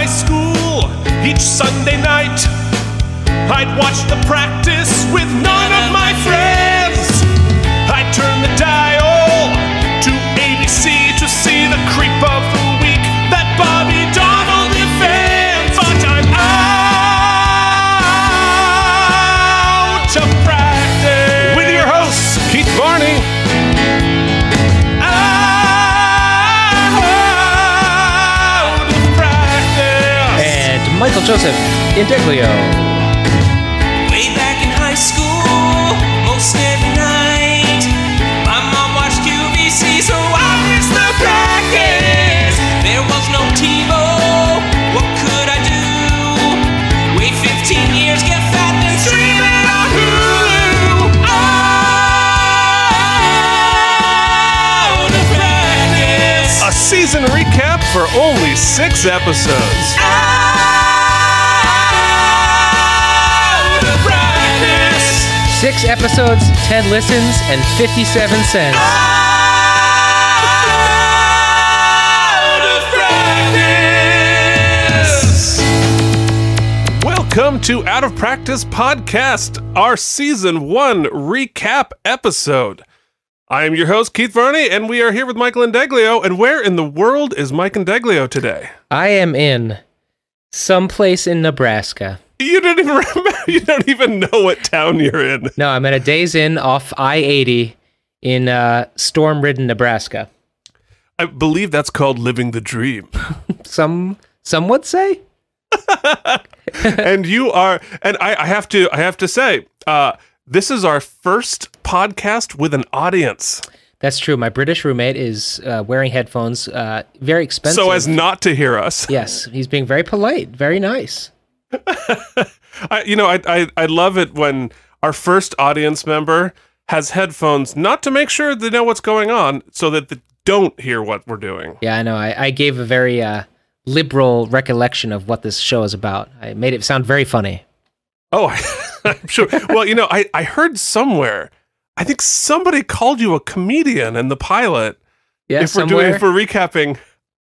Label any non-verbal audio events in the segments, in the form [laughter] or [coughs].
high school, each Sunday night, I'd watch the practice with none of my friends. I'd turn the dial Michael Joseph Indiglio. Way back in high school, most every night, my mom watched QVC, so I missed the practice. There was no TiVo, what could I do? Wait 15 years, get fat, then stream it on Hulu. Out oh, of practice. A season recap for only six episodes. Out Six episodes, 10 listens, and 57 cents. Out of practice. Welcome to Out of Practice Podcast, our season one recap episode. I am your host, Keith Varney, and we are here with Michael Indeglio. And where in the world is Mike Indeglio today? I am in someplace in Nebraska. You didn't even [laughs] remember, you don't even know what town you're in. No, I'm at a Days Inn off I 80 in uh, storm ridden Nebraska. I believe that's called living the dream. [laughs] Some some would say. [laughs] and you are, and I, I have to, I have to say, uh, this is our first podcast with an audience. That's true. My British roommate is uh, wearing headphones, uh, very expensive. So as not to hear us. yes, he's being very polite, very nice. [laughs] I, you know, I, I I love it when our first audience member has headphones, not to make sure they know what's going on, so that they don't hear what we're doing. Yeah, I know. I, I gave a very uh, liberal recollection of what this show is about. I made it sound very funny. Oh, [laughs] I'm sure. well, you know, I I heard somewhere. I think somebody called you a comedian in the pilot. Yeah, if we're somewhere. doing, if we're recapping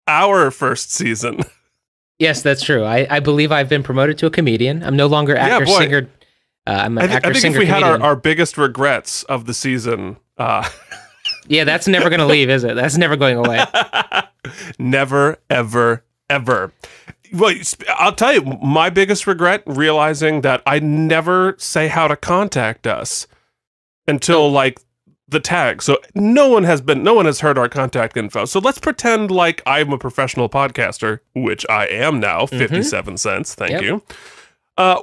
our first season. [laughs] yes, that's true. I, I believe I've been promoted to a comedian. I'm no longer actor boy. singer. Uh, I'm an I, thi- actor I think singer if we had our, our biggest regrets of the season, uh, [laughs] yeah, that's never going to leave, is it? That's never going away. [laughs] Never, ever, ever. Well, I'll tell you, my biggest regret realizing that I never say how to contact us until like the tag. So no one has been, no one has heard our contact info. So let's pretend like I'm a professional podcaster, which I am now. Fifty-seven cents. Thank Yep. you. Uh,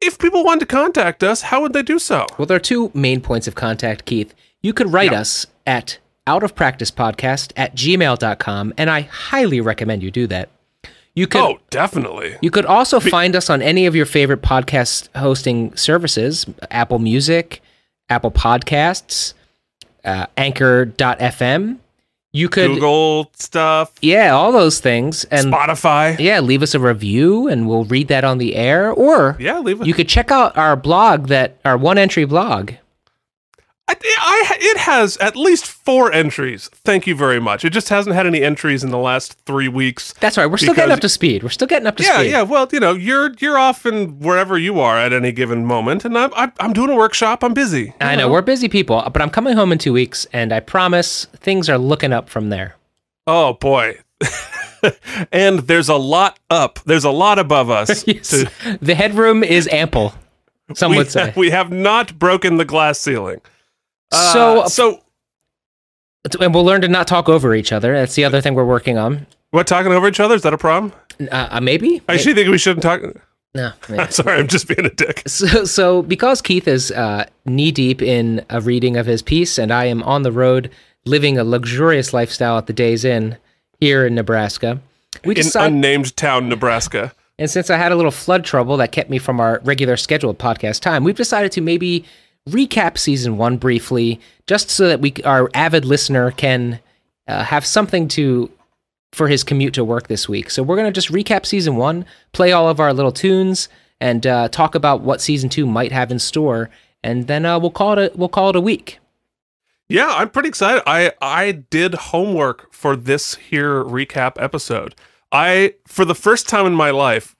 if people wanted to contact us, how would they do so? Well, there are two main points of contact, Keith. You could write Yeah. us at outofpracticepodcast at gmail.com, and I highly recommend you do that. You could oh, definitely. You could also find us on any of your favorite podcast hosting services Apple Music, Apple Podcasts, uh, Anchor.fm. You could, Google stuff, yeah, all those things. And Spotify. yeah, leave us a review and we'll read that on the air. Or Yeah, leave it. you could check out our blog, that our one entry blog. I, I, it has at least four entries. Thank you very much. It just hasn't had any entries in the last three weeks. That's right. We're still getting up to speed. We're still getting up to Yeah, speed. yeah. Yeah. Well, you know, you're you're often wherever you are at any given moment, and I'm I'm, I'm doing a workshop. I'm busy. I know we're busy people, but I'm coming home in two weeks, and I promise things are looking up from there. Oh boy. [laughs] and there's a lot up. There's a lot above us. [laughs] Yes. to- The headroom is ample. Some we, would say. [laughs] we have not broken the glass ceiling. Uh, so, so and we'll learn to not talk over each other. That's the other thing we're working on. what talking over each other is that a problem? Uh, uh, maybe. I actually think we shouldn't talk. No. [laughs] I'm sorry, I'm just being a dick. So, so because Keith is uh, knee deep in a reading of his piece, and I am on the road living a luxurious lifestyle at the Days Inn here in Nebraska, we In decided. unnamed town, Nebraska. and since I had a little flood trouble that kept me from our regular scheduled podcast time, we've decided to maybe recap season one briefly, just so that we, our avid listener, can uh, have something to for his commute to work this week. So we're gonna just recap season one, play all of our little tunes, and uh, talk about what season two might have in store, and then uh, we'll call it a, we'll call it a week. Yeah, I'm pretty excited. I I did homework for this here recap episode. I, for the first time in my life,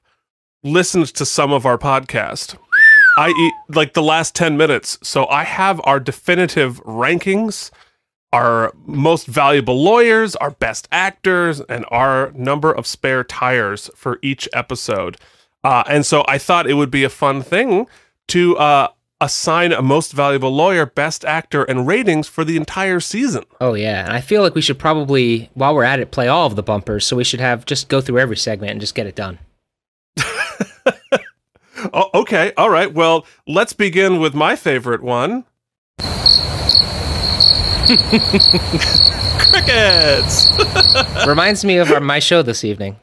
listened to some of our podcast. I eat like the last 10 minutes. So I have our definitive rankings, our most valuable lawyers, our best actors, and our number of spare tires for each episode. Uh, and so I thought it would be a fun thing to uh, assign a most valuable lawyer, best actor, and ratings for the entire season. Oh yeah, and I feel like we should probably, while we're at it, play all of the bumpers. So we should have just go through every segment and just get it done. Oh, okay. All right. Well, let's begin with my favorite one. [laughs] Crickets. [laughs] Reminds me of our, my show this evening.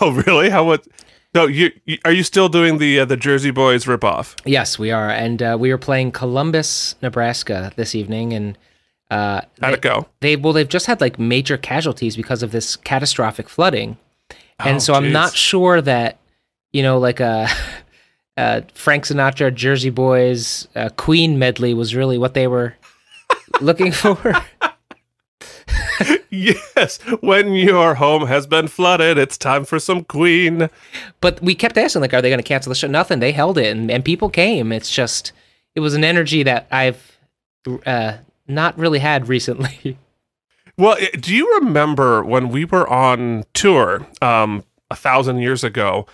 Oh, really? How what? No, you, you are you still doing the uh, the Jersey Boys ripoff? Yes, we are, and uh, we are playing Columbus, Nebraska this evening, and uh, How'd they, it go? they well, they've just had like major casualties because of this catastrophic flooding, and Oh, so I'm not sure that you know, like a. [laughs] Uh, Frank Sinatra, Jersey Boys, uh, Queen medley was really what they were looking for. [laughs] Yes. When your home has been flooded, it's time for some Queen. But we kept asking, like, are they going to cancel the show? Nothing. They held it, and, and people came. It's just, it was an energy that I've uh, not really had recently. [laughs] Well, do you remember when we were on tour um, a thousand years ago?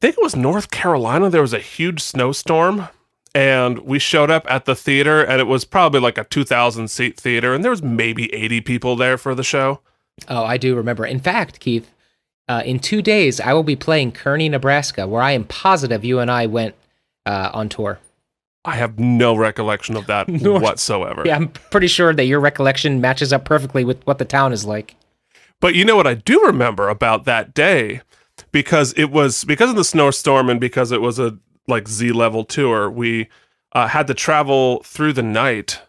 I think it was North Carolina. There was a huge snowstorm, and we showed up at the theater, and it was probably like a 2,000 seat theater, and there was maybe 80 people there for the show. oh, I do remember. In fact, Keith, uh, in two days, I will be playing Kearney, Nebraska, where I am positive you and I went uh, on tour. I have no recollection of that [laughs] Nor- [laughs] whatsoever. Yeah, I'm pretty sure that your recollection matches up perfectly with what the town is like. But you know what I do remember about that day because it was because of the snowstorm and because it was a like Z level tour, we uh, had to travel through the night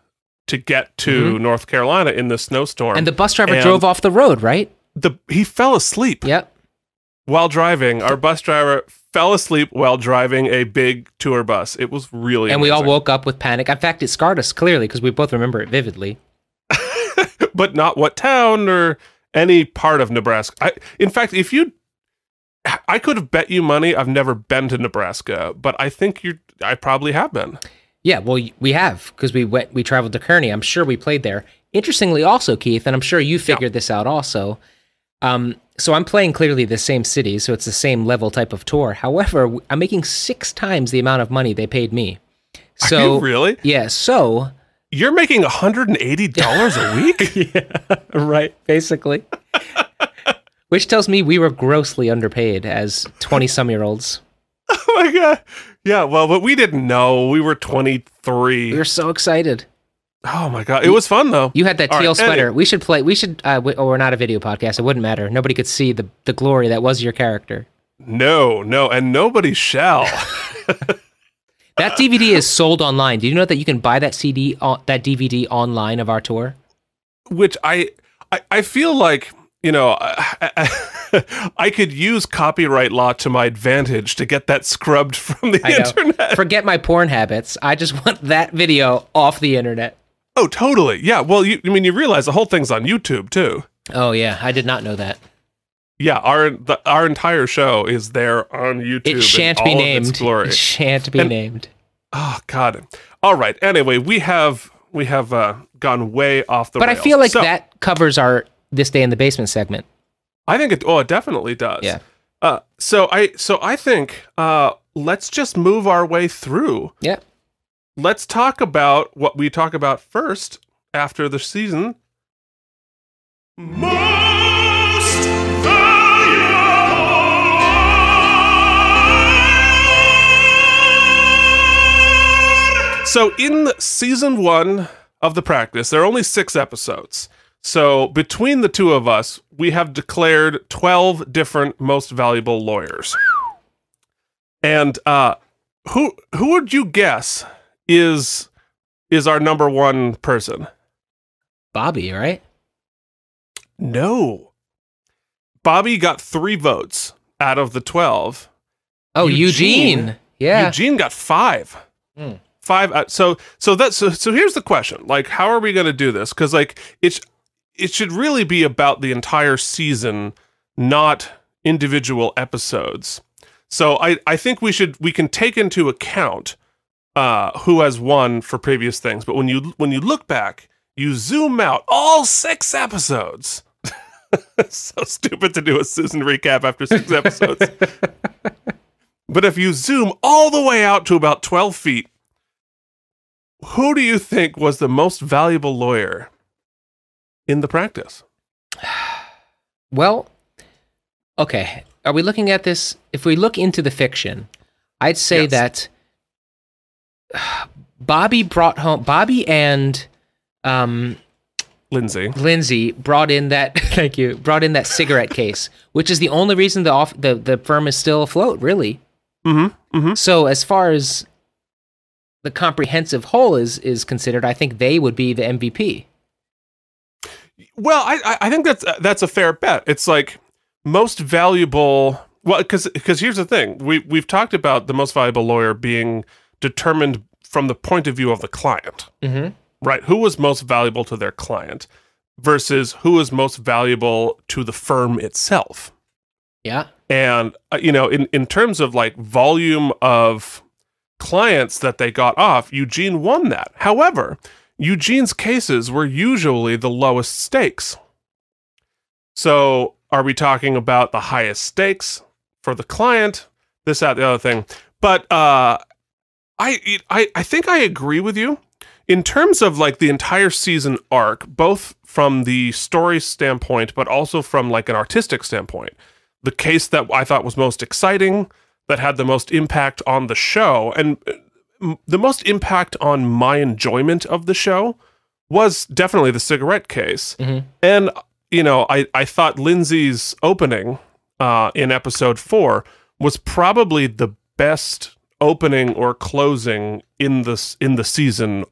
to get to North Carolina in the snowstorm. Mm-hmm. And the bus driver And- drove off the road, right? the he fell asleep Yep. while driving. Our bus driver fell asleep while driving a big tour bus. It was really And we all woke up with panic. In fact, it scarred us clearly because we both remember it vividly. [laughs] but not what town or any part of Nebraska. I, in fact, if you, I could have bet you money I've never been to Nebraska, but I think you, I probably have been. Yeah, well, we have because we went, we traveled to Kearney. I'm sure we played there. Interestingly, also Keith, and I'm sure you figured this out also. Um, so I'm playing clearly the same city, so it's the same level type of tour. However, I'm making six times the amount of money they paid me. So really? yeah, so You're making $180 a week? [laughs] yeah, right, basically. Which tells me we were grossly underpaid as 20 some year olds. [laughs] oh my God. Yeah, well, but we didn't know. We were 23. We were so excited. oh my God. It was fun though. You had that All right, teal any- sweater. We should play. We should. Uh, we, oh, we're not a video podcast. It wouldn't matter. Nobody could see the the glory that was your character. No, no, and nobody shall. [laughs] That DVD is sold online. Do you know that you can buy that CD, on, that DVD online of our tour? which I, I I feel like you know I, [laughs] I could use copyright law to my advantage to get that scrubbed [laughs] from the internet. Forget my porn habits. I just want that video off the internet. Oh, totally. Yeah. Well, you I mean you realize the whole thing's on YouTube too. Oh yeah, I did not know that. Yeah, our the, our entire show is there on YouTube. It shan't be named. It shan't be And- named. Oh God. All right. Anyway, we have we have uh, gone way off the. Rails. But I feel like So, that covers our this day in the basement segment. I think it. Oh, it definitely does. Yeah. Uh, so I so I think uh, let's just move our way through. Yeah. Let's talk about what we talk about first after the season. Most valuable. So in season one of the practice, there are only six episodes. So between the two of us, we have declared 12 different most valuable lawyers. And uh who who would you guess is is our number one person? Bobby, right? No. Bobby got 3 votes out of the 12. Oh, Eugene. Eugene. Yeah. Eugene got 5. Hmm. Five out, so so that's so, so here's the question. Like how are we going to do this cuz like it's it should really be about the entire season not individual episodes. So I, I think we should we can take into account uh, who has won for previous things. But when you when you look back, you zoom out all six episodes. [laughs] so stupid to do a season recap after six [laughs] episodes. but if you zoom all the way out to about 12 feet, who do you think was the most valuable lawyer in the practice? [sighs] Well, okay. Are we looking at this? If we look into the fiction, I'd say Yes. that [sighs] Bobby brought home Bobby and um, Lindsay. Lindsay brought in that. [laughs] thank you. Brought in that cigarette case, which is the only reason the off, the the firm is still afloat. Really. Mm-hmm. Mm-hmm. So as far as the comprehensive whole is is considered, I think they would be the MVP. Well, I I- think that's that's a fair bet. It's like most valuable. Well, because because here's the thing we we've talked about the most valuable lawyer being determined from the point of view of the client, Mm-hmm. right? Who was most valuable to their client versus who is most valuable to the firm itself. Yeah. And uh, you know, in in terms of like volume of clients that they got off, Eugene won that. However, Eugene's cases were usually the lowest stakes. So, are we talking about the highest stakes for the client? This, that, the other thing. But uh, I, I, I think I agree with you in terms of like the entire season arc, both from the story standpoint, but also from like an artistic standpoint. The case that I thought was most exciting, that had the most impact on the show, and uh, the most impact on my enjoyment of the show was definitely the cigarette case. Mhm. And you know, I I thought Lindsay's opening uh, in episode four was probably the best opening or closing in this in the season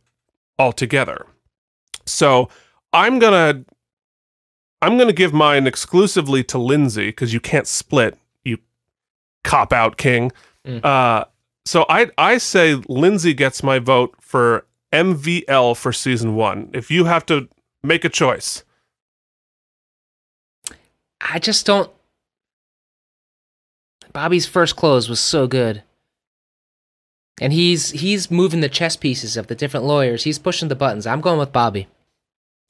altogether. So I'm gonna I'm gonna give mine exclusively to Lindsay because you can't split, you cop out king. Mm. Uh, so I I say Lindsay gets my vote for MVL for season one. If you have to make a choice, I just don't. Bobby's first close was so good, and he's he's moving the chess pieces of the different lawyers. He's pushing the buttons. I'm going with Bobby.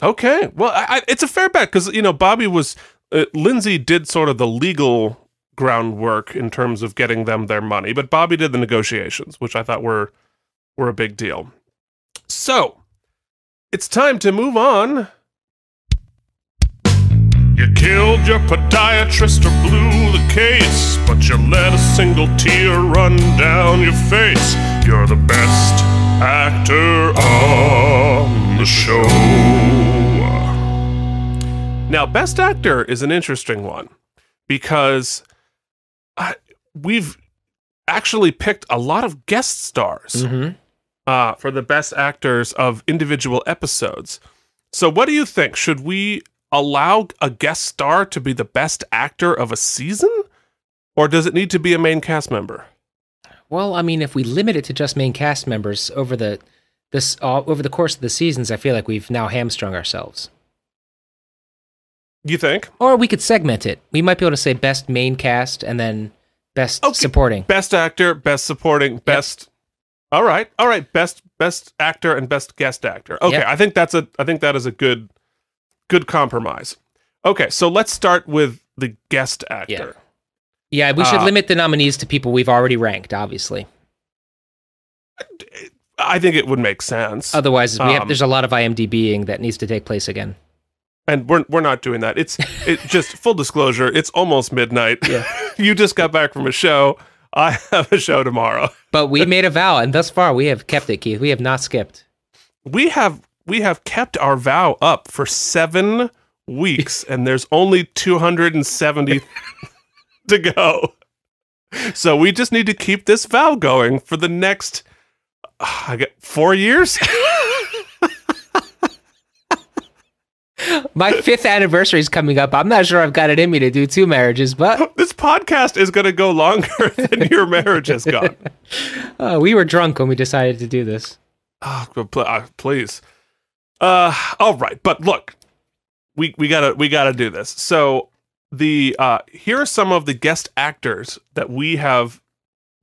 Okay. Well, I, I, it's a fair bet because you know Bobby was uh, Lindsay did sort of the legal groundwork in terms of getting them their money, but Bobby did the negotiations, which I thought were were a big deal. So it's time to move on. You killed your podiatrist or blew the case, but you let a single tear run down your face. You're the best actor on the show. Now, best actor is an interesting one because uh, we've actually picked a lot of guest stars Mm-hmm. uh, for the best actors of individual episodes. So, what do you think? Should we allow a guest star to be the best actor of a season? Or does it need to be a main cast member? Well, I mean, if we limit it to just main cast members over the this uh, over the course of the seasons, I feel like we've now hamstrung ourselves. You think? Or we could segment it. We might be able to say best main cast and then best Okay. supporting. Best actor, best supporting, best. All right, all right. Best best actor and best guest actor. Okay, Yep. I think that's a. I think that is a good, good compromise. Okay, so let's start with the guest actor. Yeah, we should Uh, limit the nominees to people we've already ranked, obviously. I think it would make sense. Otherwise, we have, Um, there's a lot of IMDBing that needs to take place again. And we're we're not doing that. It's it [laughs] just full disclosure. It's almost midnight. Yeah. [laughs] you just got back from a show. I have a show tomorrow. But we [laughs] made a vow, and thus far we have kept it, Keith. We have not skipped. We have we have kept our vow up for seven weeks, and there's only two hundred and seventy to go. So we just need to keep this vow going for the next uh, I get four years. My fifth anniversary is coming up. I'm not sure I've got it in me to do two marriages, but [laughs] this podcast is going to go longer [laughs] than your marriage has gone. [laughs] uh, we were drunk when we decided to do this. Oh, pl- uh, please. Uh, all right, but look, we we gotta we gotta do this. So the uh, here are some of the guest actors that we have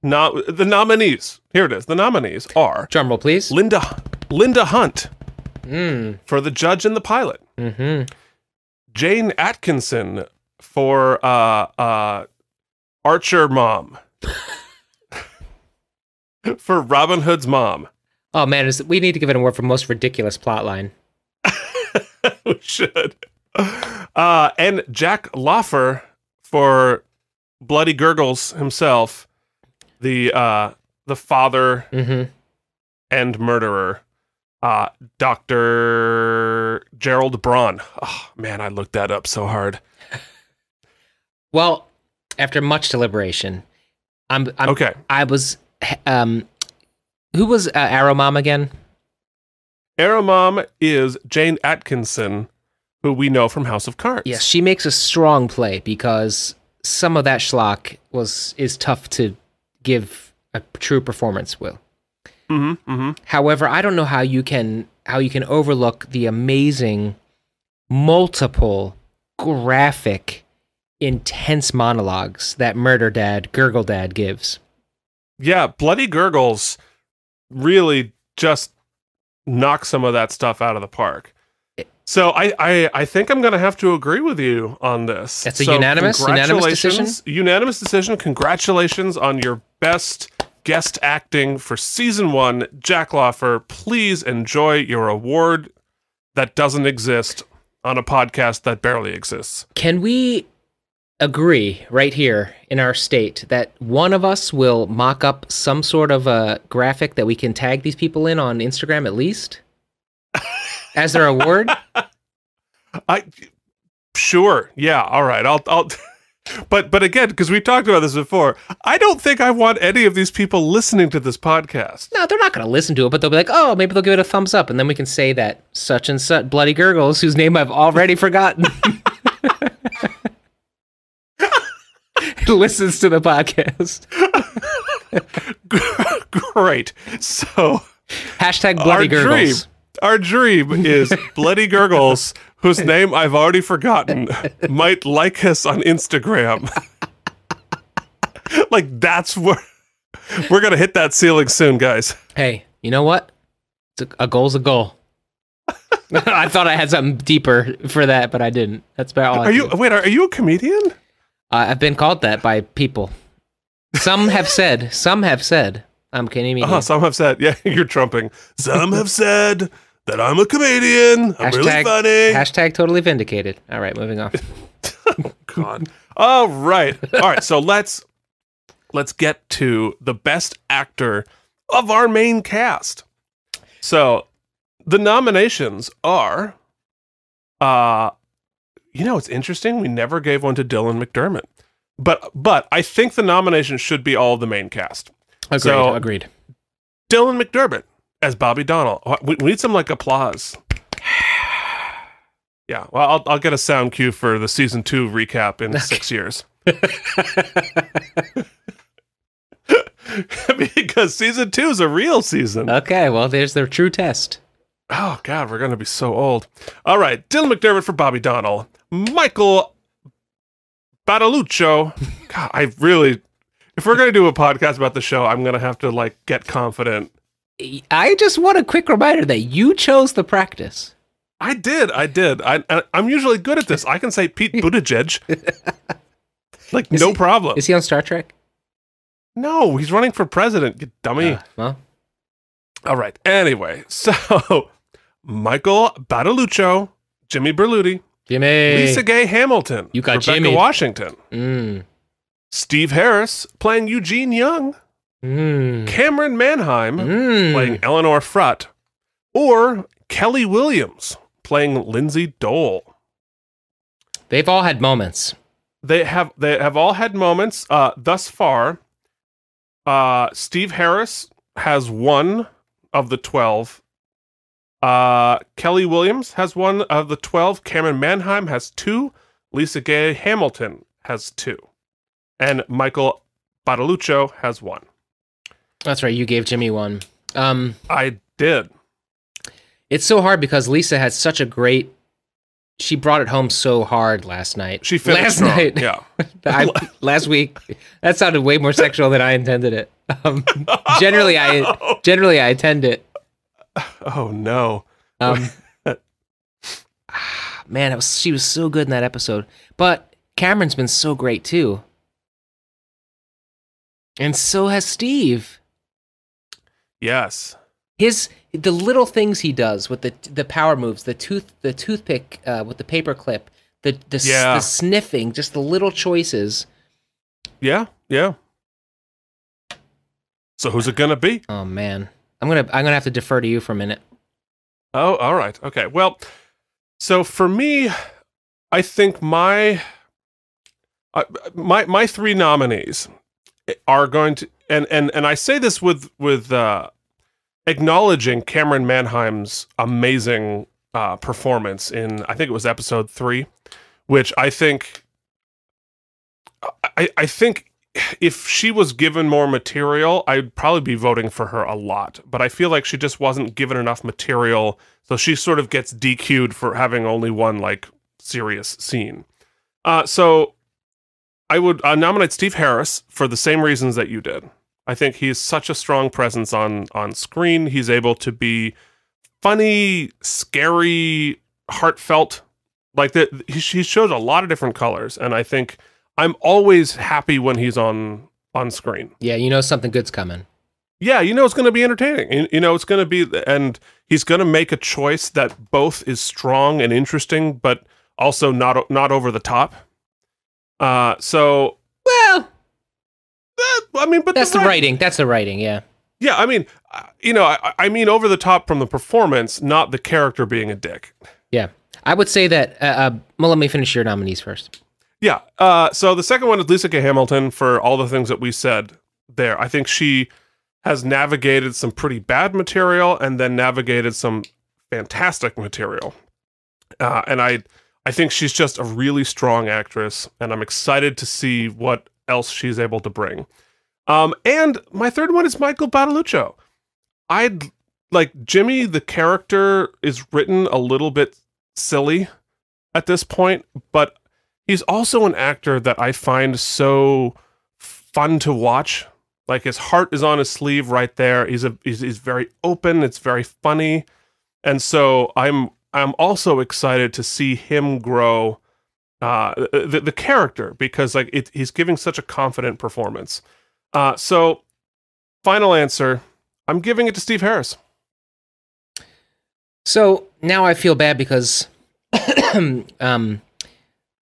not the nominees. Here it is. The nominees are Drum roll, please. Linda Linda Hunt Mm. for the judge and the pilot. hmm Jayne Atkinson for uh, uh, Archer mom. [laughs] for Robin Hood's mom. Oh man, is, we need to give it an award for most ridiculous plotline. [laughs] we should. Uh, and Jack Loffer for Bloody Gurgles himself, the uh, the father hmm and murderer, uh, Doctor Gerald Braun. Oh man, I looked that up so hard. Well, after much deliberation, I'm, I'm Okay, I was um, who was uh, Arrow Mom again? Arrow Mom is Jayne Atkinson, who we know from House of Cards. Yes, she makes a strong play because some of that schlock was is tough to give a true performance. Will. Mm-hmm. Mm-hmm. However, I don't know how you can how you can overlook the amazing, multiple, graphic, intense monologues that Murder Dad, Gurgle Dad gives. Yeah, Bloody Gurgles really just knock some of that stuff out of the park. So I, I, I think I'm going to have to agree with you on this. That's a So unanimous- unanimous congratulations- Unanimous decision. Congratulations on your best guest acting for season one, Jack Loffer. Please enjoy your award that doesn't exist on a podcast that barely exists. Can we agree right here in our state that one of us will mock up some sort of a graphic that we can tag these people in on Instagram at least [laughs] as their award? I sure, yeah, all right. I'll I'll but but again, because we talked about this before, I don't think I want any of these people listening to this podcast. No, they're not going to listen to it, but they'll be like, oh, maybe they'll give it a thumbs up. And then we can say that such and such Bloody Gurgles, whose name I've already [laughs] forgotten, [laughs] listens to the podcast. [laughs] Great. So Hashtag Bloody our dream, Gurgles. Our dream is [laughs] Bloody Gurgles, whose name I've already forgotten, [laughs] might like us on Instagram. [laughs] like that's where we're gonna hit that ceiling soon, guys. Hey, you know what? It's a, a goal's a goal. I thought I had something deeper for that, but I didn't. That's about all. I Are you can- wait? Are, are you a comedian? Uh, I've been called that by people. Some have said. Some have said. I'm Canadian. Uh-huh, some have said, yeah, you're trumping. Some have said that I'm a comedian. I'm really Hashtag- funny. Hashtag totally vindicated. All right, moving on. [laughs] God. All right. All right. So let's let's get to the best actor of our main cast. So the nominations are uh you know it's interesting we never gave one to Dylan McDermott. But but I think the nomination should be all the main cast. Agreed. So- agreed. Dylan McDermott as Bobby Donnell. We, we need some like applause. [sighs] Yeah, well, I'll, I'll get a sound cue for the season two recap in six years. [laughs] because season two is a real season. Okay, well, there's their true test. Oh God, we're gonna be so old. All right, Dylan McDermott for Bobby Donnell, Michael Badaluccio. [laughs] God, I really, if we're gonna do a podcast about the show, I'm gonna have to like get confident. I just want a quick reminder that you chose the practice. I did, I did. I, I I'm usually good at this. I can say Pete [laughs] Buttigieg, like Is no he- problem. Is he on Star Trek? no, he's running for president. You dummy. Uh, well, All right. Anyway, [laughs] so Michael Badaluccio, Jimmy Berluti, Jimmy. Lisa Gay Hamilton, You got Rebecca Jimmy. Washington, Mm. Steve Harris playing Eugene Young, Mm. Camryn Manheim Mm. playing Ellenor Frutt, or Kelli Williams playing Lindsay Dole. They've all had moments. They have they have all had moments uh, thus far. Uh, Steve Harris has one of the twelve. Uh, Kelli Williams has one of the twelve. Camryn Manheim has two. Lisa Gay Hamilton has two, and Michael Badaluccio has one. That's right. You gave Jimmy one. Um, I did. it's so hard because Lisa had such a great she brought it home so hard last night. She finished last strong. night. Yeah. [laughs] I, last week. That sounded way more sexual than I intended it. Um, generally, I [laughs] generally I attend it. Oh no. Um, [laughs] [sighs] man, it was she was so good in that episode. But Camryn's been so great too, and so has Steve. Yes. His the little things he does with the the power moves, the tooth the toothpick uh, with the paper clip, the the, Yeah. the sniffing, just the little choices. Yeah. Yeah. So who's it gonna be? Oh man, I'm gonna I'm gonna have to defer to you for a minute. Oh, all right. Okay. Well, so for me, I think my uh, my my three nominees are going to and and and I say this with with uh acknowledging Camryn Manheim's amazing uh performance in I think it was episode 3, which I think I I think if she was given more material, I'd probably be voting for her a lot. But I feel like she just wasn't given enough material, so she sort of gets DQ'd for having only one like serious scene. Uh, so I would uh, nominate Steve Harris for the same reasons that you did. I think he's such a strong presence on on screen. He's able to be funny, scary, heartfelt. Like that, he, he shows a lot of different colors, and I think I'm always happy when he's on on screen. Yeah, you know something good's coming. Yeah, you know it's going to be entertaining. You- You know it's going to be, and he's going to make a choice that both is strong and interesting, but also not not over the top. Uh, so Well, eh, I mean, but that's the writing- writing. That's the writing. Yeah. Yeah, I mean, uh, you know, I, I mean over the top from the performance, not the character being a dick. Yeah. I would say that. Uh, uh, well, let me finish your nominees first. Yeah. Uh, so the second one is Lisa Gay Hamilton for all the things that we said there. I think she has navigated some pretty bad material and then navigated some fantastic material. Uh, and I, I think she's just a really strong actress, and I'm excited to see what else she's able to bring. Um, and my third one is Michael Badaluccio. I'd like Jimmy, the character is written a little bit silly at this point, but he's also an actor that I find so fun to watch. Like his heart is on his sleeve right there. He's a he's, he's very open. It's very funny, and so I'm I'm also excited to see him grow uh, the the character because like it, he's giving such a confident performance. Uh, so final answer, I'm giving it to Steve Harris. So now I feel bad because [coughs] um,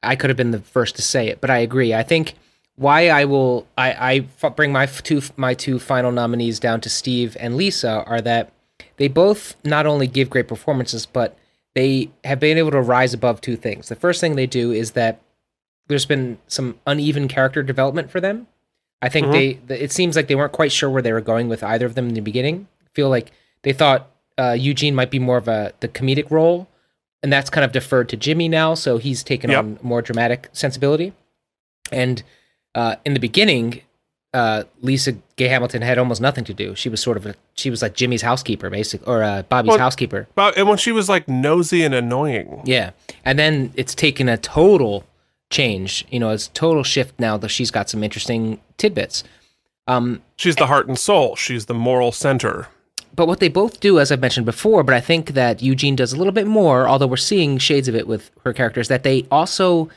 I could have been the first to say it, but I agree. I think why I will I, I bring my two my two final nominees down to Steve and Lisa are that they both not only give great performances, but they have been able to rise above two things. The first thing they do is that there's been some uneven character development for them. I think Mhm. they it seems like they weren't quite sure where they were going with either of them in the beginning. feel like they thought uh, Eugene might be more of a the comedic role, and that's kind of deferred to Jimmy now. So he's taken Yep. on more dramatic sensibility. And uh, in the beginning, uh, Lisa Gay Hamilton had almost nothing to do. She was sort of a she was like Jimmy's housekeeper, basically, or uh, Bobby's Well- housekeeper. But and when she was like nosy and annoying, Yeah, and then it's taken a total change. You know, it's a total shift now that she's got some interesting tidbits. Um, she's the heart and soul. She's the moral center. but what they both do, as I've mentioned before, but I think that Eugene does a little bit more, although we're seeing shades of it with her characters, that they also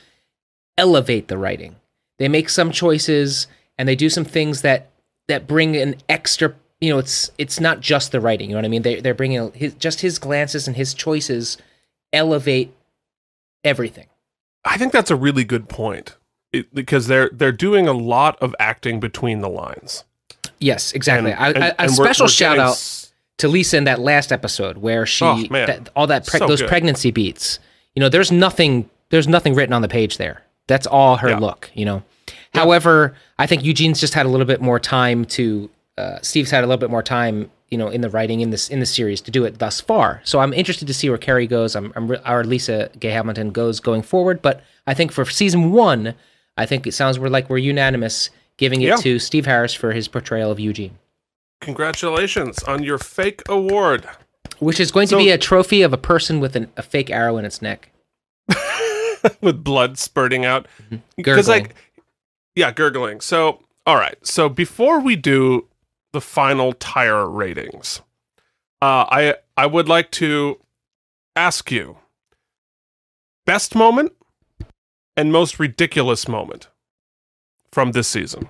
elevate the writing. They make some choices and they do some things that that bring an extra. You know, it's it's not just the writing. You know what I mean? They they're bringing his, just his glances and his choices elevate everything. I think that's a really good point it, because they're they're doing a lot of acting between the lines. Yes, exactly. And- I- and- I- a and we're- special we're shout getting out s- to Lisa in that last episode where she Oh, that, all that preg- So those good. pregnancy beats. You know, there's nothing there's nothing written on the page there. That's all her Yeah. look. You know. However, I think Eugene's just had a little bit more time to. Uh, Steve's had a little bit more time, you know, in the writing in this in the series to do it thus far. So I'm interested to see where Carrie goes. I'm, I'm re- our Lisa Gay Hamilton goes going forward. But I think for season one, I think it sounds we're like we're unanimous giving it Yeah. to Steve Harris for his portrayal of Eugene. Congratulations on your fake award. Which is going So- to be a trophy of a person with an, a fake arrow in its neck. [laughs] with blood spurting out. Because Gurgling. like yeah, gurgling. So all right. So before we do the final tire ratings, uh, I I would like to ask you best moment and most ridiculous moment from this season.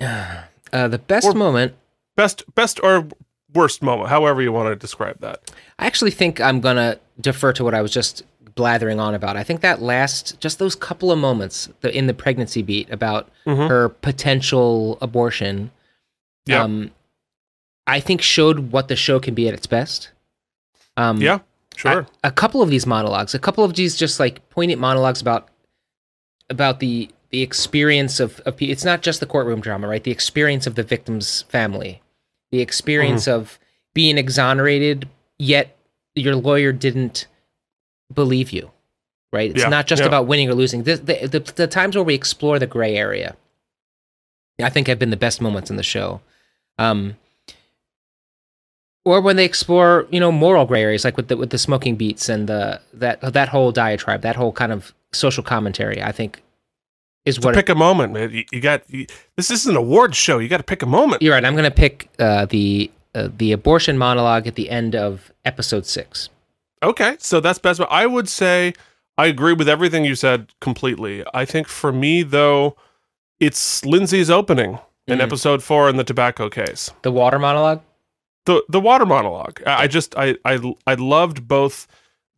[sighs] Uh, the best Or- moment. Best best or worst moment, however you want to describe that. I actually think I'm gonna defer to what I was just blathering on about. I think that last, just those couple of moments in the pregnancy beat about Mhm. her potential abortion, Yeah. um, I think showed what the show can be at its best. Um, Yeah, sure. a couple of these monologues, a couple of these just like poignant monologues about about the the experience of, of it's not just the courtroom drama, right? The experience of the victim's family, the experience of being exonerated, yet your lawyer didn't believe you, right? It's Yeah, not just yeah. about winning or losing. The, the, the, the times where we explore the gray area, I think have been the best moments in the show. Um, or when they explore, you know, moral gray areas, like with the with the smoking beats and the that that whole diatribe, that whole kind of social commentary, I think, is what pick a moment, man. You, you got you, this is an awards show. You got to pick a moment. you're right. I'm going to pick uh, the uh, the abortion monologue at the end of episode six. Okay, so that's best. But I would say I agree with everything you said completely. I think for me though, it's Lindsay's opening in Mhm. episode four in the tobacco case. The water monologue. The the water monologue. I I just I I I loved both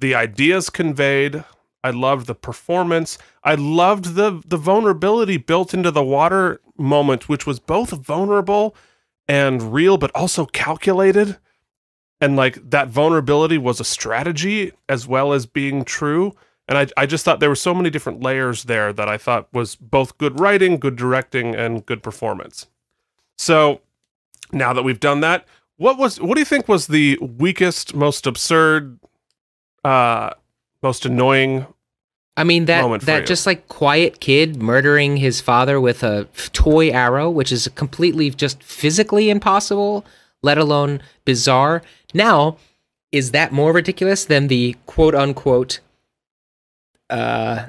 the ideas conveyed. I loved the performance. I loved the the vulnerability built into the water moment, which was both vulnerable and real, but also calculated. And like that vulnerability was a strategy as well as being true. And I, I just thought there were so many different layers there that I thought was both good writing, good directing, and good performance. So now that we've done that, what was what do you think was the weakest, most absurd, uh, most annoying? I mean that that just like quiet kid murdering his father with a toy arrow, which is completely just physically impossible, let alone bizarre. Now, is that more ridiculous than the quote unquote uh,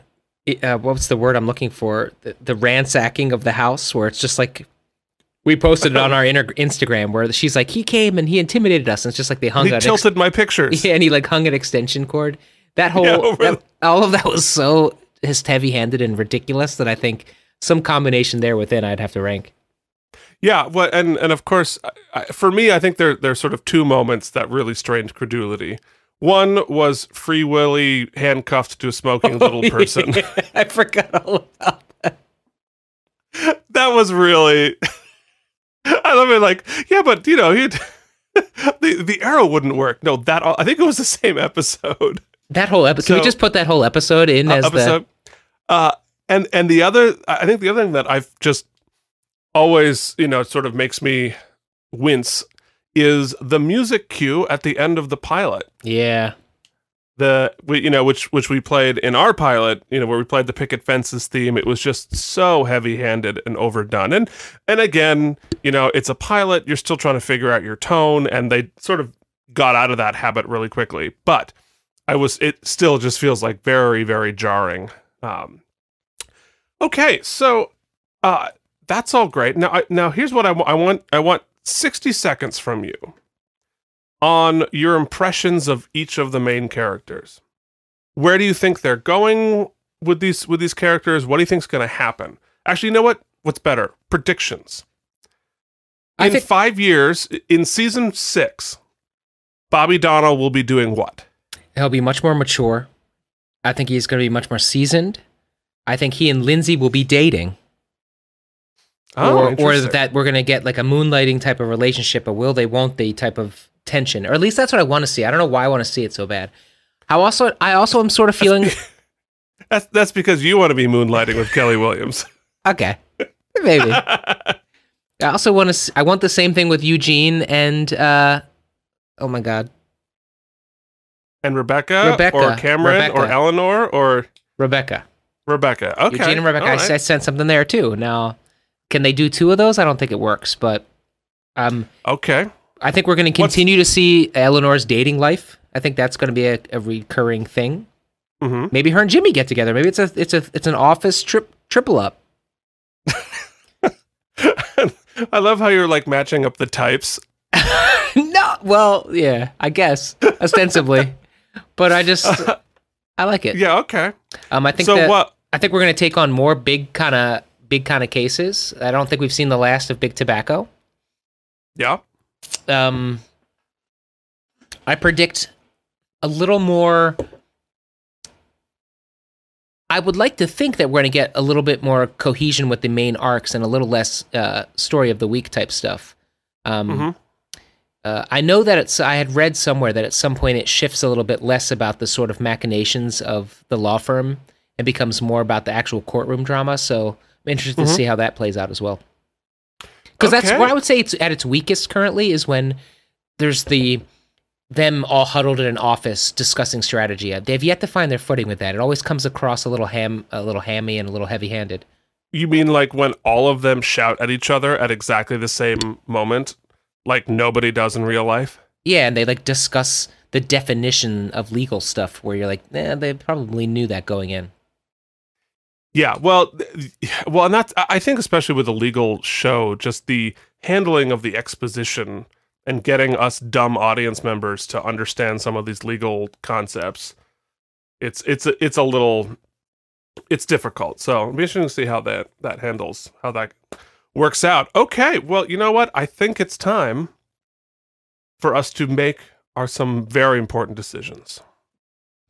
uh what's the word I'm looking for? The, the ransacking of the house where it's just like we posted it on our inter- Instagram where she's like he came and he intimidated us and it's just like they hung He an ex- tilted my pictures. [laughs] yeah, and he like hung an extension cord. That whole, Yeah, that- all of that was so heavy-handed and ridiculous that I think some combination there within I'd have to rank. Yeah, well, and and of course, I, for me, I think there there's sort of two moments that really strained credulity. One was Free Willy handcuffed to a smoking little [laughs] person. I forgot all about. that That was really. [laughs] I love it. Like, yeah, but you know, he [laughs] the the arrow wouldn't work. No, that I think it was the same episode. That whole episode. Can we just put that whole episode in uh, as episode. Uh, and and the other, I think the other thing that I've just always, you know, sort of makes me wince is the music cue at the end of the pilot. Yeah. The we, you know, which which we played in our pilot, you know, where we played the picket fences theme. It was just so heavy-handed and overdone. And and again, you know, it's a pilot. You're still trying to figure out your tone, and they sort of got out of that habit really quickly. But I was, it still just feels like very, very jarring. Um, okay, so uh, that's all great. Now, I, now here's what I, want. I want 60 seconds from you on your impressions of each of the main characters. Where do you think they're going with these with these characters? What do you think's going to happen? Actually, you know what? What's better? Predictions. In think- five years, in season six, Bobby Donnell will be doing what? He'll be much more mature. I think he's going to be much more seasoned. I think he and Lindsay will be dating. Oh, or, or that we're gonna get like a moonlighting type of relationship, a will they, won't they type of tension, or at least that's what I want to see. I don't know why I want to see it so bad. How also, I also am sort of feeling [laughs] That's that's because you want to be moonlighting with Kelli Williams. [laughs] okay, maybe. I also want to. I want the same thing with Eugene and uh, oh my god, and Rebecca, Rebecca, or Camryn or Ellenor or Rebecca, Rebecca. Okay. Eugene and Rebecca. I, right. I sense something there too. Now, can they do two of those? I don't think it works, but um, okay. I think we're going to What's- continue to see Ellenor's dating life. I think that's going to be a, a recurring thing. hmm Maybe her and Jimmy get together. Maybe it's a it's a it's an office trip triple up. [laughs] I love how you're like matching up the types. [laughs] no, well, yeah, I guess ostensibly, but I just [laughs] I like it. Yeah, okay. Um, I think so that, what? I think we're going to take on more big kind of big kind of cases. I don't think we've seen the last of big tobacco. Yeah. Um, I predict a little more. I would like to think that we're going to get a little bit more cohesion with the main arcs and a little less uh, story of the week type stuff. Um, Mhm. uh, I know that it's. I had read somewhere that at some point it shifts a little bit less about the sort of machinations of the law firm and becomes more about the actual courtroom drama. So I'm interested to Mhm. see how that plays out as well. Because that's Okay. where I would say it's at its weakest currently is when there's the them all huddled in an office discussing strategy. They've yet to find their footing with that. It always comes across a little ham, a little hammy, and a little heavy-handed. You mean like when all of them shout at each other at exactly the same moment, like nobody does in real life? Yeah, and they like discuss the definition of legal stuff, where you're like, eh, they probably knew that going in. Yeah, well, [sighs] well, and that's I think especially with a legal show, just the handling of the exposition and getting us dumb audience members to understand some of these legal concepts. It's it's a, it's a little it's difficult. So it'll be interesting to see how that that handles how that works out. Okay, well, you know what? I think it's time for us to make our some very important decisions.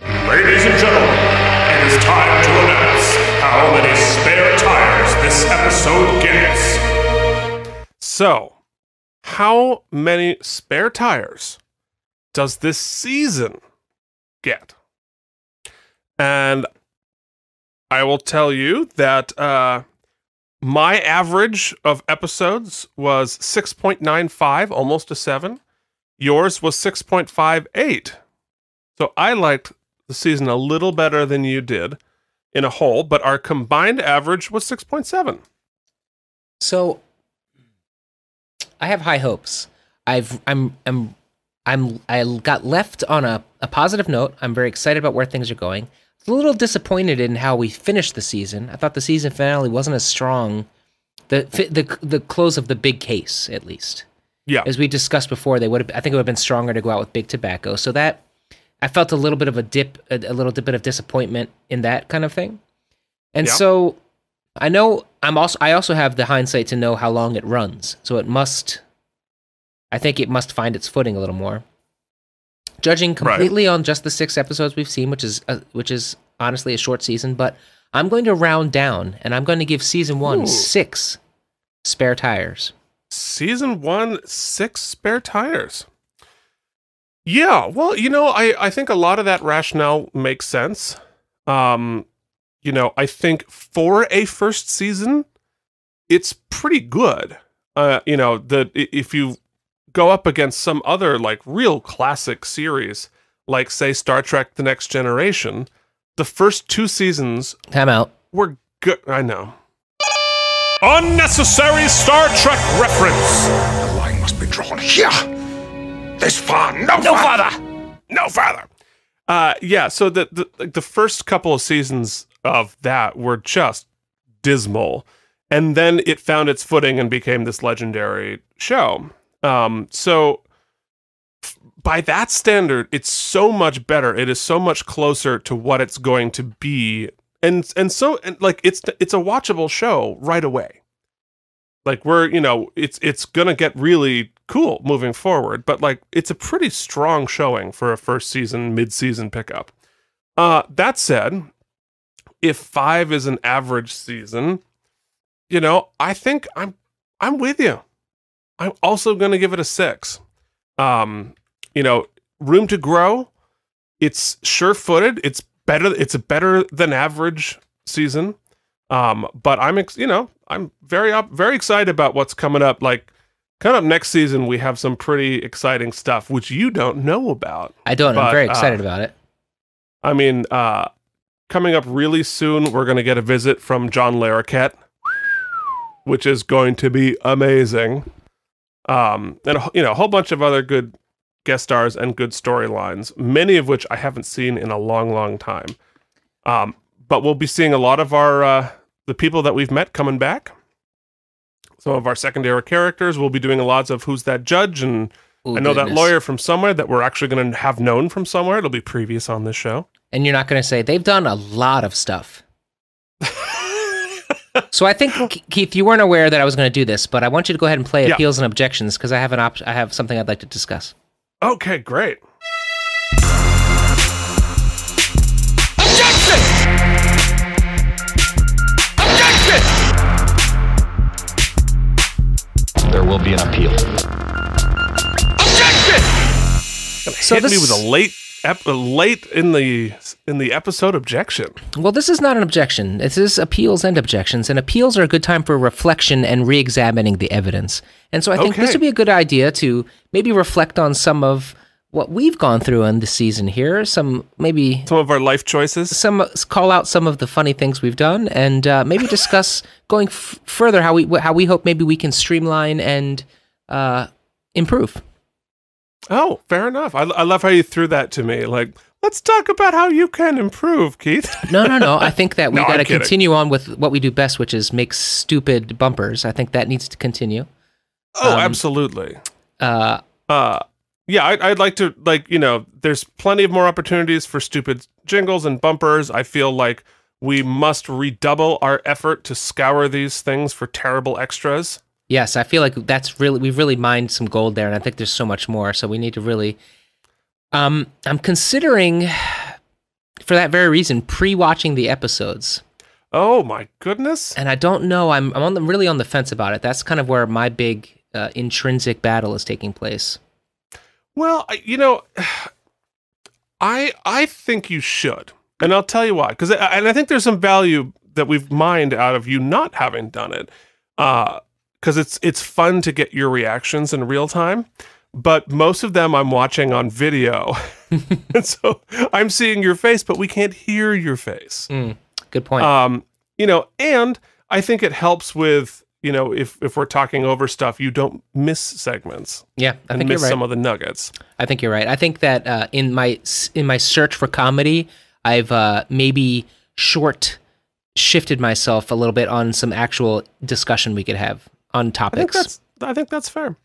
Ladies and gentlemen, it is time to how many spare tires this episode gets. So, how many spare tires does this season get? And I will tell you that uh, my average of episodes was 6.95, almost a 7. Yours was 6.58. So I liked the season a little better than you did in a whole, but our combined average was 6.7. So I have high hopes. I've I'm I'm I'm I got left on a, a positive note. I'm very excited about where things are going. A little disappointed in how we finished the season. I thought the season finale wasn't as strong. The the the close of the big case, at least. Yeah. As we discussed before, they would have. I think it would have been stronger to go out with big tobacco. So that I felt a little bit of a dip, a, a little bit of disappointment in that kind of thing. And Yeah. so I know I'm also I also have the hindsight to know how long it runs. So it must I think it must find its footing a little more. Judging completely on just the 6 episodes we've seen, which is uh, which is honestly a short season, but I'm going to round down and I'm going to give season 1 Ooh. 6 spare tires. season one six spare tires yeah well you know i i think a lot of that rationale makes sense um you know i think for a first season it's pretty good uh you know that if you go up against some other like real classic series like say star trek the next generation the first two seasons Time out. were good i know Unnecessary Star Trek reference. The line must be drawn here. This far, no, no farther. no father. Uh, yeah. So the, the the first couple of seasons of that were just dismal, and then it found its footing and became this legendary show. Um, so f- by that standard, it's so much better. It is so much closer to what it's going to be, and and so and like it's it's a watchable show right away. Like we're you know it's it's gonna get really cool moving forward, but like it's a pretty strong showing for a first season mid season pickup. Uh, that said, if five is an average season, you know I think I'm I'm with you. I'm also gonna give it a six. Um, you know, room to grow. It's sure footed. It's better. It's a better than average season. Um, but I'm, ex- you know, I'm very up, very excited about what's coming up. Like, coming up next season, we have some pretty exciting stuff which you don't know about. I don't. But, I'm very uh, excited about it. I mean, uh, coming up really soon, we're going to get a visit from John Larroquette, which is going to be amazing. um, and you know a whole bunch of other good guest stars and good storylines, many of which I haven't seen in a long, long time. Um, but we'll be seeing a lot of our uh, the people that we've met coming back. Some of our secondary characters. We'll be doing a lots of who's that judge, and Ooh, I know that lawyer from somewhere that we're actually going to have known from somewhere. It'll be previous on this show. And you're not going to say they've done a lot of stuff. [laughs] so I think Keith, you weren't aware that I was going to do this, but I want you to go ahead and play Yeah. appeals and objections because I have an op- I have something I'd like to discuss. Okay, great. Be an appeal. Objection! So Hit me with a late, ep- late in the in the episode objection. Well, this is not an objection. This is appeals and objections, and appeals are a good time for reflection and re-examining the evidence. And so I think this would be a good idea to maybe reflect on some of what we've gone through in the season here. Some maybe Some of our life choices. some call out some of the funny things we've done, and uh, maybe discuss [laughs] going f- further how we how we hope maybe we can streamline and uh, improve. Oh, fair enough. I, I love how you threw that to me. Like, let's talk about how you can improve, Keith. [laughs] No, no, no. I think that we No, got to continue on with what we do best, which is make stupid bumpers. I think that needs to continue. Oh, Um, absolutely. Uh, Uh, yeah, I'd, I'd like to like you know, there's plenty of more opportunities for stupid jingles and bumpers. I feel like we must redouble our effort to scour these things for terrible extras. yes, I feel like that's really we've really mined some gold there, and I think there's so much more. So we need to really. Um, I'm considering, [sighs] for that very reason, pre-watching the episodes. Oh my goodness! and I don't know. I'm I'm on the, really on the fence about it. That's kind of where my big uh, intrinsic battle is taking place. Well, you know, [sighs] I I think you should, and I'll tell you why. Because and I think there's some value that we've mined out of you not having done it, because it's it's fun to get your reactions in real time. But most of them I'm watching on video, [laughs] and so I'm seeing your face, but we can't hear your face. Good point. Um, you know, and I think it helps with you know if if we're talking over stuff, you don't miss segments yeah, I and think you're right. some of the nuggets. I think you're right. I think that uh, in my in my search for comedy, I've uh, maybe short shifted myself a little bit on some actual discussion we could have on I think topics. that's I think that's fair.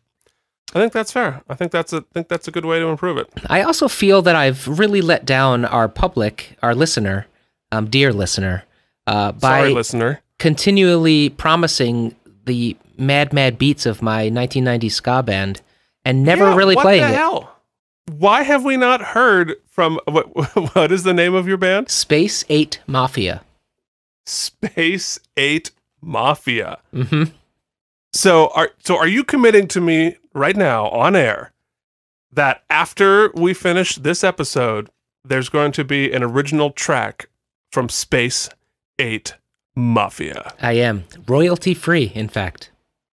I think that's fair. I think that's a think that's a good way to improve it. I also feel that I've really let down our public, our listener, um, dear listener, uh, by Sorry, listener. continually promising the mad mad beats of my 1990s ska band and never Yeah, really what playing the it. hell? Why have we not heard from [laughs] what what is the name of your band? Space 8 Mafia. Space 8 Mafia. hmm So are so are you committing to me right now on air that after we finish this episode there's going to be an original track from Space 8 Mafia? I am royalty free, in fact.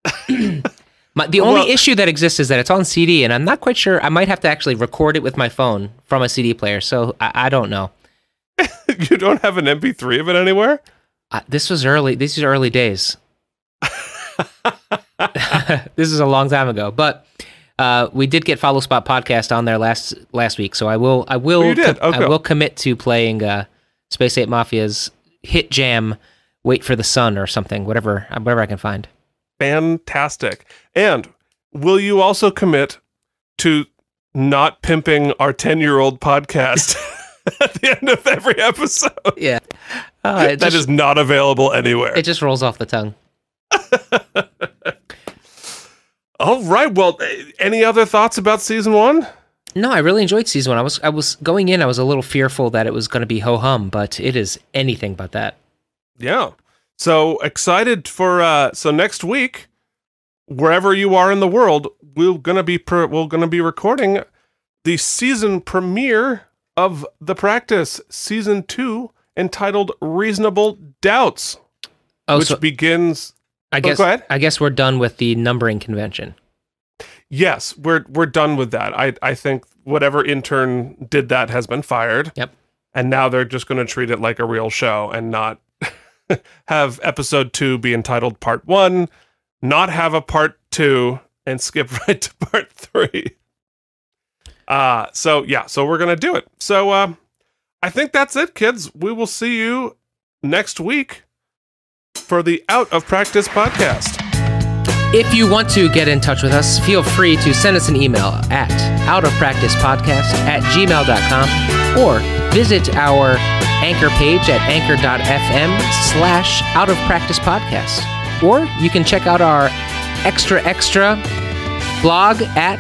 [coughs] my, the only Well- issue that exists is that it's on CD, and I'm not quite sure. I might have to actually record it with my phone from a CD player, so I, I don't know. [laughs] you don't have an MP3 of it anywhere? Uh, this was early. These are early days. [laughs] [laughs] this is a long time ago, but uh, we did get Follow Spot podcast on there last last week, so I will I will Oh, you did? com- I will commit to playing uh, Space Eight Mafia's hit jam, "Wait for the Sun" or something, whatever whatever I can find. Fantastic. And will you also commit to not pimping our 10 year old podcast [laughs] at the end of every episode? Yeah, uh, That just, is not available anywhere. it just rolls off the tongue. [laughs] All right. Well, any other thoughts about season one? No, I really enjoyed season one. I was I was going in. I was a little fearful that it was going to be ho hum, but it is anything but that. Yeah. So excited for uh so next week wherever you are in the world, we're going to be per, we're going to be recording the season premiere of The Practice season 2 entitled Reasonable Doubts, Oh, which so begins I Oh, guess go ahead. I guess we're done with the numbering convention. Yes, we're we're done with that. I I think whatever intern did that has been fired. Yep. And now they're just going to treat it like a real show and not [laughs] have episode 2 be entitled part 1, not have a part 2 and skip [laughs] right to part three. Uh, so yeah, so we're gonna do it. So um, I think that's it, kids. We will see you next week for the Out of Practice podcast. If you want to get in touch with us, feel free to send us an email at outofpracticepodcast at gmail.com or visit our anchor page at anchor.fm slash out of practice podcast. Or you can check out our extra extra blog at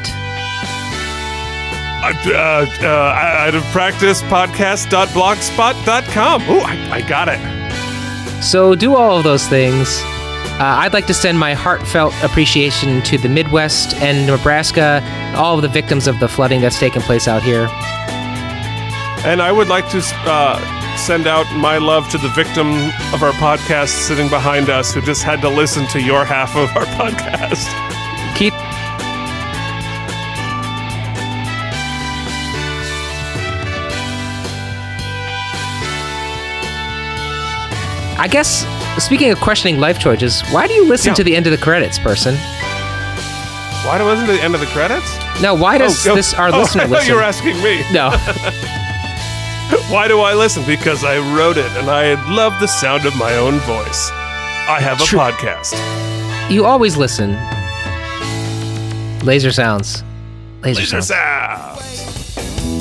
Uh, uh, out of practice podcast.blogspot.com. Ooh, I, I got it. So do all of those things. Uh, I'd like to send my heartfelt appreciation to the Midwest and Nebraska, all of the victims of the flooding that's taken place out here. And I would like to uh, send out my love to the victim of our podcast sitting behind us who just had to listen to your half of our [laughs] podcast. Keith, I guess speaking of questioning life choices, why do you listen Yeah. to the end of the credits, person? Why do I listen to the end of the credits? No, why does oh, this our oh, [laughs] listener I listen? you were asking me. no. [laughs] [laughs] Why do I listen? Because I wrote it and I love the sound of my own voice. I have a True. podcast. you always listen. Laser sounds. Laser, Laser sounds. sounds.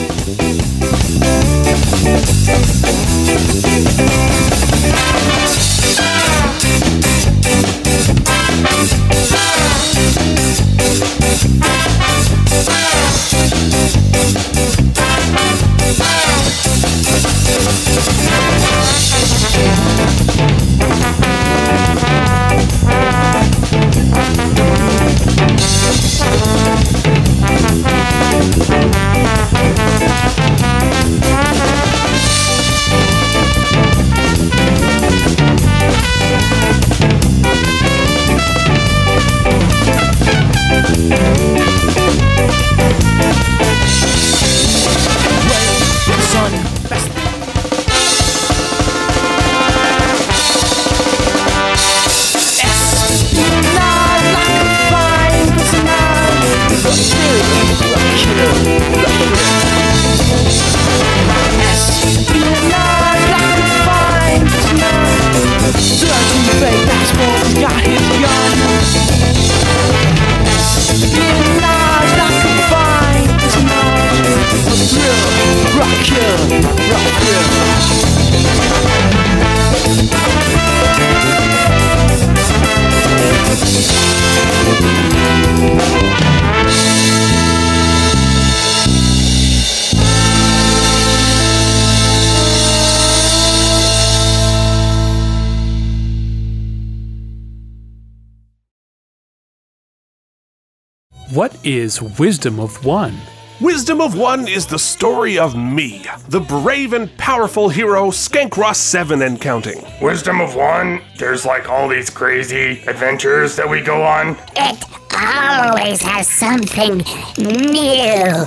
What is Wisdom of One? Wisdom of One is the story of me, the brave and powerful hero Skankross 7 and counting. Wisdom of one, there's like all these crazy adventures that we go on. It always has something new.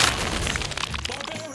[laughs]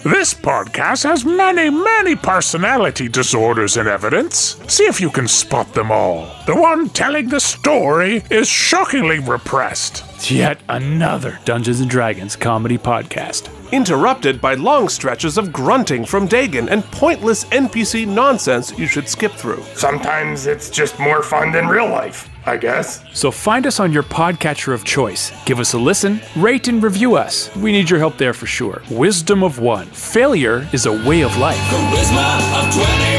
This podcast has many, many personality disorders in evidence. See if you can spot them all. The one telling the story is shockingly repressed. Yet another Dungeons and Dragons comedy podcast. Interrupted by long stretches of grunting from Dagon and pointless NPC nonsense you should skip through. Sometimes it's just more fun than real life, I guess. So find us on your podcatcher of choice. Give us a listen, rate and review us. We need your help there for sure. Wisdom of One. Failure is a way of life. Charisma of 20.